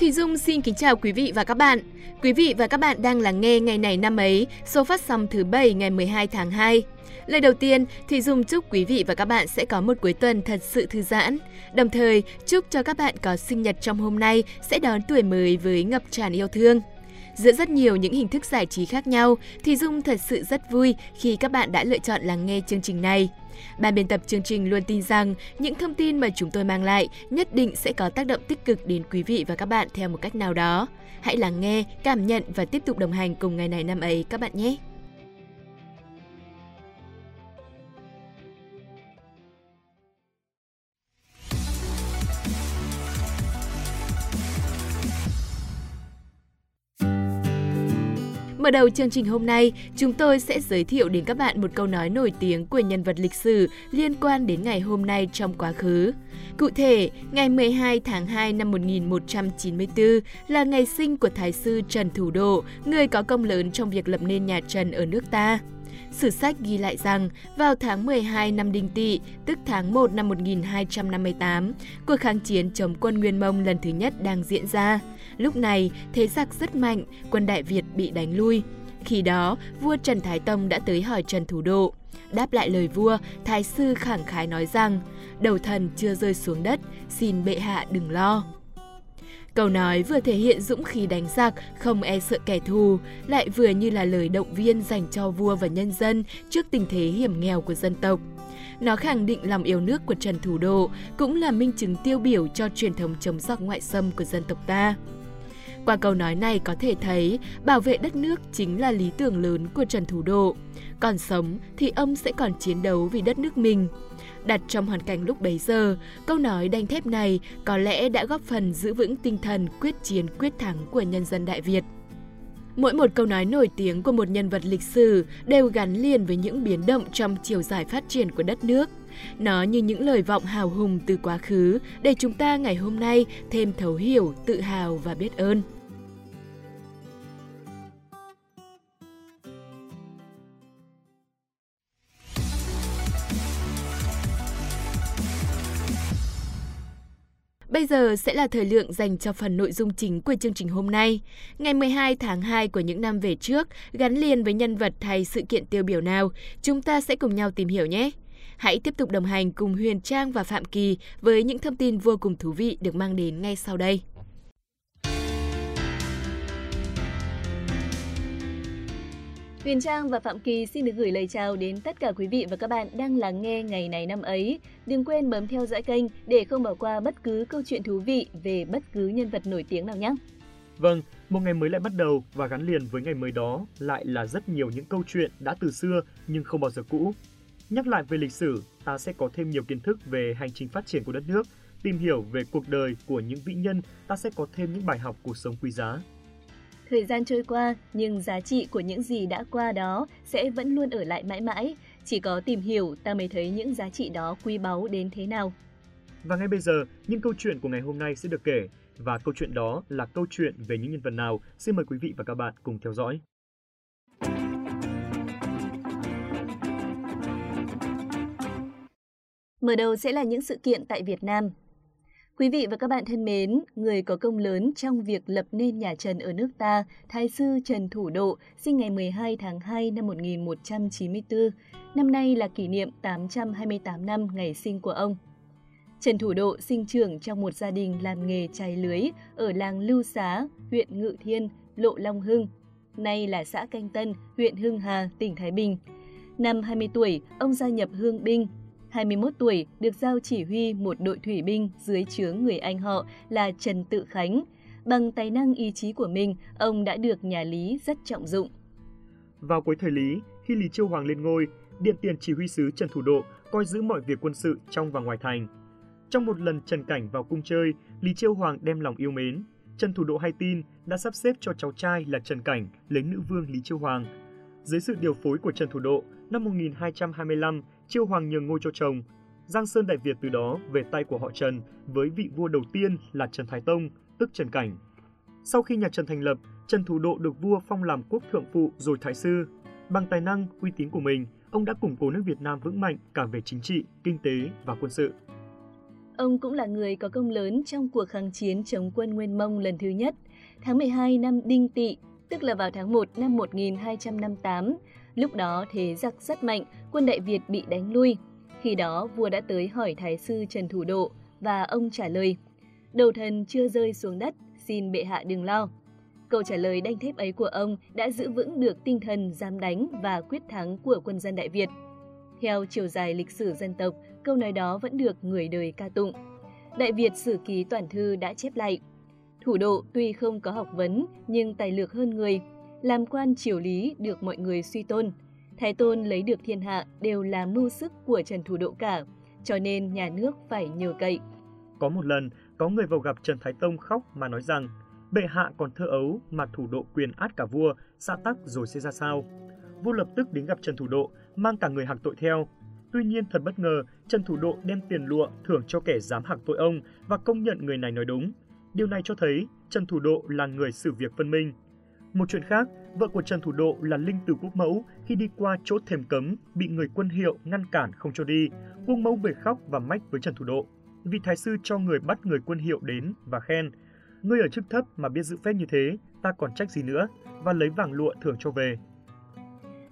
Thùy Dung xin kính chào quý vị và các bạn. Quý vị và các bạn đang lắng nghe ngày này năm ấy, số phát sóng thứ 7 ngày 12 tháng 2. Lời đầu tiên, Thùy Dung chúc quý vị và các bạn sẽ có một cuối tuần thật sự thư giãn. Đồng thời, chúc cho các bạn có sinh nhật trong hôm nay sẽ đón tuổi mới với ngập tràn yêu thương. Giữa rất nhiều những hình thức giải trí khác nhau, thì Dung thật sự rất vui khi các bạn đã lựa chọn lắng nghe chương trình này. Ban biên tập chương trình luôn tin rằng những thông tin mà chúng tôi mang lại nhất định sẽ có tác động tích cực đến quý vị và các bạn theo một cách nào đó. Hãy lắng nghe, cảm nhận và tiếp tục đồng hành cùng ngày này năm ấy các bạn nhé! Mở đầu chương trình hôm nay, chúng tôi sẽ giới thiệu đến các bạn một câu nói nổi tiếng của nhân vật lịch sử liên quan đến ngày hôm nay trong quá khứ. Cụ thể, ngày 12 tháng 2 năm 1194 là ngày sinh của Thái sư Trần Thủ Độ, người có công lớn trong việc lập nên nhà Trần ở nước ta. Sử sách ghi lại rằng vào tháng 12 năm Đinh Tỵ, tức tháng 1 năm 1258, cuộc kháng chiến chống quân Nguyên Mông lần thứ nhất đang diễn ra. Lúc này, thế giặc rất mạnh, quân Đại Việt bị đánh lui. Khi đó, vua Trần Thái Tông đã tới hỏi Trần Thủ Độ. Đáp lại lời vua, Thái sư khẳng khái nói rằng, đầu thần chưa rơi xuống đất, xin bệ hạ đừng lo. Câu nói vừa thể hiện dũng khí đánh giặc, không e sợ kẻ thù, lại vừa như là lời động viên dành cho vua và nhân dân trước tình thế hiểm nghèo của dân tộc. Nó khẳng định lòng yêu nước của Trần Thủ Độ, cũng là minh chứng tiêu biểu cho truyền thống chống giặc ngoại xâm của dân tộc ta. Qua câu nói này có thể thấy, bảo vệ đất nước chính là lý tưởng lớn của Trần Thủ Độ. Còn sống thì ông sẽ còn chiến đấu vì đất nước mình. Đặt trong hoàn cảnh lúc bấy giờ, câu nói đanh thép này có lẽ đã góp phần giữ vững tinh thần quyết chiến quyết thắng của nhân dân Đại Việt. Mỗi một câu nói nổi tiếng của một nhân vật lịch sử đều gắn liền với những biến động trong chiều dài phát triển của đất nước. Nó như những lời vọng hào hùng từ quá khứ để chúng ta ngày hôm nay thêm thấu hiểu, tự hào và biết ơn. Bây giờ sẽ là thời lượng dành cho phần nội dung chính của chương trình hôm nay. Ngày 12 tháng 2 của những năm về trước, gắn liền với nhân vật hay sự kiện tiêu biểu nào, chúng ta sẽ cùng nhau tìm hiểu nhé. Hãy tiếp tục đồng hành cùng Huyền Trang và Phạm Kỳ với những thông tin vô cùng thú vị được mang đến ngay sau đây. Huyền Trang và Phạm Kỳ xin được gửi lời chào đến tất cả quý vị và các bạn đang lắng nghe ngày này năm ấy. Đừng quên bấm theo dõi kênh để không bỏ qua bất cứ câu chuyện thú vị về bất cứ nhân vật nổi tiếng nào nhé. Vâng, một ngày mới lại bắt đầu và gắn liền với ngày mới đó lại là rất nhiều những câu chuyện đã từ xưa nhưng không bao giờ cũ. Nhắc lại về lịch sử, ta sẽ có thêm nhiều kiến thức về hành trình phát triển của đất nước, tìm hiểu về cuộc đời của những vĩ nhân, ta sẽ có thêm những bài học cuộc sống quý giá. Thời gian trôi qua, nhưng giá trị của những gì đã qua đó sẽ vẫn luôn ở lại mãi mãi. Chỉ có tìm hiểu ta mới thấy những giá trị đó quý báu đến thế nào. Và ngay bây giờ, những câu chuyện của ngày hôm nay sẽ được kể. Và câu chuyện đó là câu chuyện về những nhân vật nào? Xin mời quý vị và các bạn cùng theo dõi. Mở đầu sẽ là những sự kiện tại Việt Nam. Quý vị và các bạn thân mến, người có công lớn trong việc lập nên nhà Trần ở nước ta, Thái sư Trần Thủ Độ, sinh ngày 12 tháng 2 năm 1194. Năm nay là kỷ niệm 828 năm ngày sinh của ông. Trần Thủ Độ sinh trưởng trong một gia đình làm nghề chài lưới ở làng Lưu Xá, huyện Ngự Thiên, Lộ Long Hưng, nay là xã Canh Tân, huyện Hưng Hà, tỉnh Thái Bình. Năm 20 tuổi, ông gia nhập Hương binh, 21 tuổi, được giao chỉ huy một đội thủy binh dưới chướng người anh họ là Trần Tự Khánh. Bằng tài năng ý chí của mình, ông đã được nhà Lý rất trọng dụng. Vào cuối thời Lý, khi Lý Chiêu Hoàng lên ngôi, Điện tiền chỉ huy sứ Trần Thủ Độ coi giữ mọi việc quân sự trong và ngoài thành. Trong một lần Trần Cảnh vào cung chơi, Lý Chiêu Hoàng đem lòng yêu mến. Trần Thủ Độ hay tin đã sắp xếp cho cháu trai là Trần Cảnh lấy nữ vương Lý Chiêu Hoàng. Dưới sự điều phối của Trần Thủ Độ, năm 1225, Chiêu Hoàng nhường ngôi cho chồng. Giang Sơn Đại Việt từ đó về tay của họ Trần với vị vua đầu tiên là Trần Thái Tông, tức Trần Cảnh. Sau khi nhà Trần thành lập, Trần Thủ Độ được vua phong làm quốc thượng phụ rồi thái sư. Bằng tài năng, uy tín của mình, ông đã củng cố nước Việt Nam vững mạnh cả về chính trị, kinh tế và quân sự. Ông cũng là người có công lớn trong cuộc kháng chiến chống quân Nguyên Mông lần thứ nhất, tháng 12 năm Đinh Tị tức là vào tháng 1 năm 1258. Lúc đó thế giặc rất mạnh, quân Đại Việt bị đánh lui. Khi đó vua đã tới hỏi Thái sư Trần Thủ Độ và ông trả lời Đầu thần chưa rơi xuống đất, xin bệ hạ đừng lo. Câu trả lời đanh thép ấy của ông đã giữ vững được tinh thần dám đánh và quyết thắng của quân dân Đại Việt. Theo chiều dài lịch sử dân tộc, câu nói đó vẫn được người đời ca tụng. Đại Việt Sử Ký Toàn Thư đã chép lại. Thủ độ tuy không có học vấn nhưng tài lược hơn người, làm quan triều lý được mọi người suy tôn. Thái tôn lấy được thiên hạ đều là mưu sức của Trần Thủ Độ cả, cho nên nhà nước phải nhờ cậy. Có một lần, có người vào gặp Trần Thái Tông khóc mà nói rằng bệ hạ còn thơ ấu mà thủ độ quyền át cả vua, xã tắc rồi sẽ ra sao. Vua lập tức đến gặp Trần Thủ Độ, mang cả người hạc tội theo. Tuy nhiên thật bất ngờ, Trần Thủ Độ đem tiền lụa thưởng cho kẻ dám hạc tội ông và công nhận người này nói đúng. Điều này cho thấy Trần Thủ Độ là người xử việc phân minh. Một chuyện khác, vợ của Trần Thủ Độ là Linh Tử Quốc Mẫu khi đi qua chỗ thềm cấm bị người quân hiệu ngăn cản không cho đi. Quốc Mẫu về khóc và mách với Trần Thủ Độ. Vị thái sư cho người bắt người quân hiệu đến và khen Ngươi ở chức thấp mà biết giữ phép như thế, ta còn trách gì nữa, và lấy vàng lụa thưởng cho về.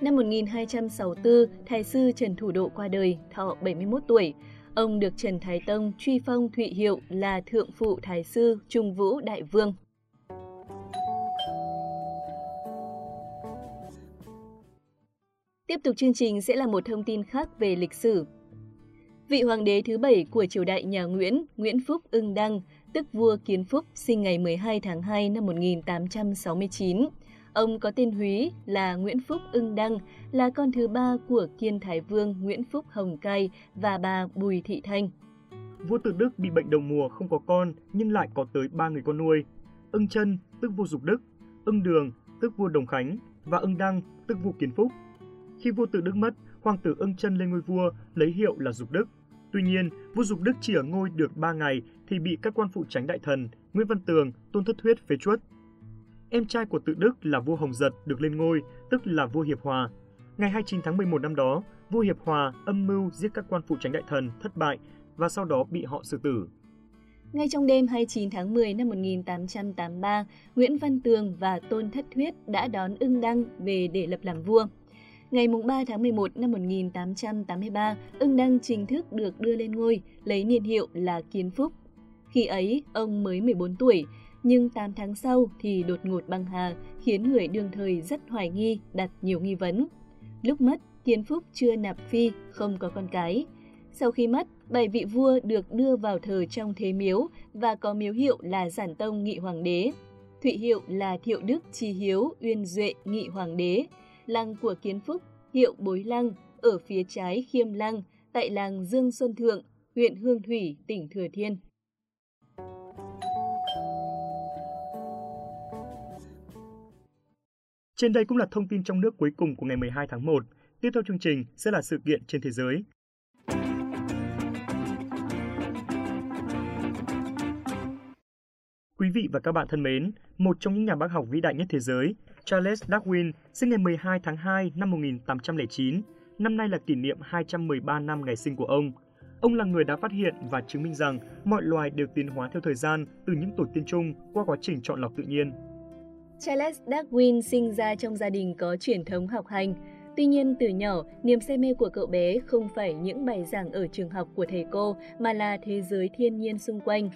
Năm 1264, Thái sư Trần Thủ Độ qua đời, thọ 71 tuổi. Ông được Trần Thái Tông truy phong thụy hiệu là Thượng phụ Thái sư Trung Vũ Đại Vương. Tiếp tục chương trình sẽ là một thông tin khác về lịch sử. Vị hoàng đế thứ bảy của triều đại nhà Nguyễn, Nguyễn Phúc Ưng Đăng, tức vua Kiến Phúc, sinh ngày 12 tháng 2 năm 1869. Ông có tên Húy là Nguyễn Phúc Ưng Đăng, là con thứ ba của Kiên Thái Vương Nguyễn Phúc Hồng Cai và bà Bùi Thị Thanh. Vua Tự Đức bị bệnh đầu mùa không có con nhưng lại có tới ba người con nuôi. Ưng Chân, tức vua Dục Đức, Ưng Đường, tức vua Đồng Khánh và Ưng Đăng, tức vua Kiến Phúc. Khi vua Tự Đức mất, hoàng tử Ưng Chân lên ngôi vua lấy hiệu là Dục Đức. Tuy nhiên, vua Dục Đức chỉ ở ngôi được 3 ngày thì bị các quan phụ tránh đại thần Nguyễn Văn Tường, Tôn Thất Thuyết phế chuất. Em trai của tự Đức là vua Hồng Giật được lên ngôi, tức là vua Hiệp Hòa. Ngày 29 tháng 11 năm đó, vua Hiệp Hòa âm mưu giết các quan phụ tránh đại thần thất bại và sau đó bị họ xử tử. Ngay trong đêm 29 tháng 10 năm 1883, Nguyễn Văn Tường và Tôn Thất Thuyết đã đón ưng đăng về để lập làm vua. Ngày 3 tháng 11 năm 1883, ưng đăng chính thức được đưa lên ngôi, lấy niên hiệu là Kiến Phúc. Khi ấy, ông mới 14 tuổi, nhưng 8 tháng sau thì đột ngột băng hà, khiến người đương thời rất hoài nghi, đặt nhiều nghi vấn. Lúc mất, Kiến Phúc chưa nạp phi, không có con cái. Sau khi mất, bảy vị vua được đưa vào thờ trong thế miếu và có miếu hiệu là Giản Tông Nghị Hoàng đế. Thụy hiệu là Thiệu Đức Chi Hiếu Uyên Duệ Nghị Hoàng đế. Lăng của Kiến Phúc, hiệu Bối Lăng, ở phía trái Khiêm Lăng, tại làng Dương Xuân Thượng, huyện Hương Thủy, tỉnh Thừa Thiên. Trên đây cũng là thông tin trong nước cuối cùng của ngày 12 tháng 1. Tiếp theo chương trình sẽ là sự kiện trên thế giới. Quý vị và các bạn thân mến, một trong những nhà bác học vĩ đại nhất thế giới, Charles Darwin, sinh ngày 12 tháng 2 năm 1809. Năm nay là kỷ niệm 213 năm ngày sinh của ông. Ông là người đã phát hiện và chứng minh rằng mọi loài đều tiến hóa theo thời gian từ những tổ tiên chung qua quá trình chọn lọc tự nhiên. Charles Darwin sinh ra trong gia đình có truyền thống học hành. Tuy nhiên từ nhỏ, niềm say mê của cậu bé không phải những bài giảng ở trường học của thầy cô mà là thế giới thiên nhiên xung quanh.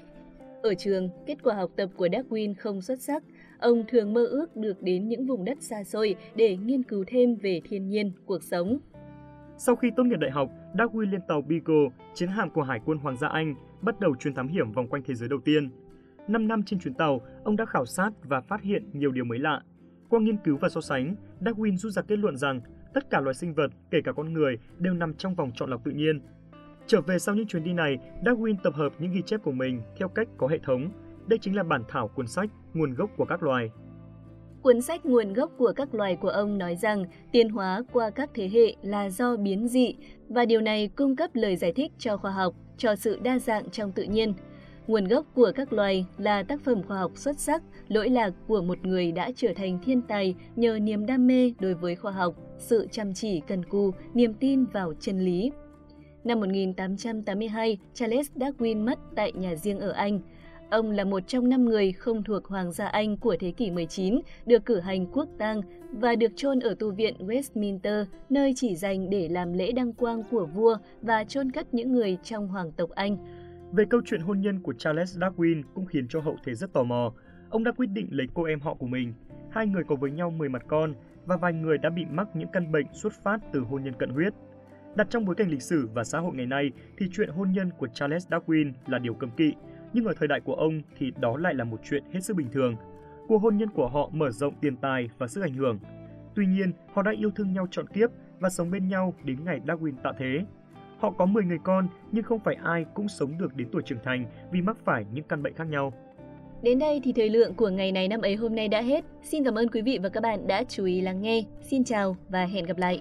Ở trường, kết quả học tập của Darwin không xuất sắc. Ông thường mơ ước được đến những vùng đất xa xôi để nghiên cứu thêm về thiên nhiên, cuộc sống. Sau khi tốt nghiệp đại học, Darwin lên tàu Beagle, chiến hạm của Hải quân Hoàng gia Anh, bắt đầu chuyến thám hiểm vòng quanh thế giới đầu tiên. 5 năm trên chuyến tàu, ông đã khảo sát và phát hiện nhiều điều mới lạ. Qua nghiên cứu và so sánh, Darwin rút ra kết luận rằng tất cả loài sinh vật, kể cả con người, đều nằm trong vòng chọn lọc tự nhiên. Trở về sau những chuyến đi này, Darwin tập hợp những ghi chép của mình theo cách có hệ thống. Đây chính là bản thảo cuốn sách Nguồn gốc của các loài. Cuốn sách Nguồn gốc của các loài của ông nói rằng tiến hóa qua các thế hệ là do biến dị và điều này cung cấp lời giải thích cho khoa học, cho sự đa dạng trong tự nhiên. Nguồn gốc của các loài là tác phẩm khoa học xuất sắc, lỗi lạc của một người đã trở thành thiên tài nhờ niềm đam mê đối với khoa học, sự chăm chỉ cần cù, niềm tin vào chân lý. Năm 1882, Charles Darwin mất tại nhà riêng ở Anh. Ông là một trong năm người không thuộc Hoàng gia Anh của thế kỷ 19 được cử hành quốc tang và được chôn ở tu viện Westminster, nơi chỉ dành để làm lễ đăng quang của vua và chôn cất những người trong hoàng tộc Anh. Về câu chuyện hôn nhân của Charles Darwin cũng khiến cho hậu thế rất tò mò. Ông đã quyết định lấy cô em họ của mình. Hai người có với nhau 10 mặt con và vài người đã bị mắc những căn bệnh xuất phát từ hôn nhân cận huyết. Đặt trong bối cảnh lịch sử và xã hội ngày nay thì chuyện hôn nhân của Charles Darwin là điều cấm kỵ, nhưng ở thời đại của ông thì đó lại là một chuyện hết sức bình thường. Cuộc hôn nhân của họ mở rộng tiền tài và sức ảnh hưởng. Tuy nhiên, họ đã yêu thương nhau trọn kiếp và sống bên nhau đến ngày Darwin tạ thế. Họ có 10 người con, nhưng không phải ai cũng sống được đến tuổi trưởng thành vì mắc phải những căn bệnh khác nhau. Đến đây thì thời lượng của ngày này năm ấy hôm nay đã hết. Xin cảm ơn quý vị và các bạn đã chú ý lắng nghe. Xin chào và hẹn gặp lại.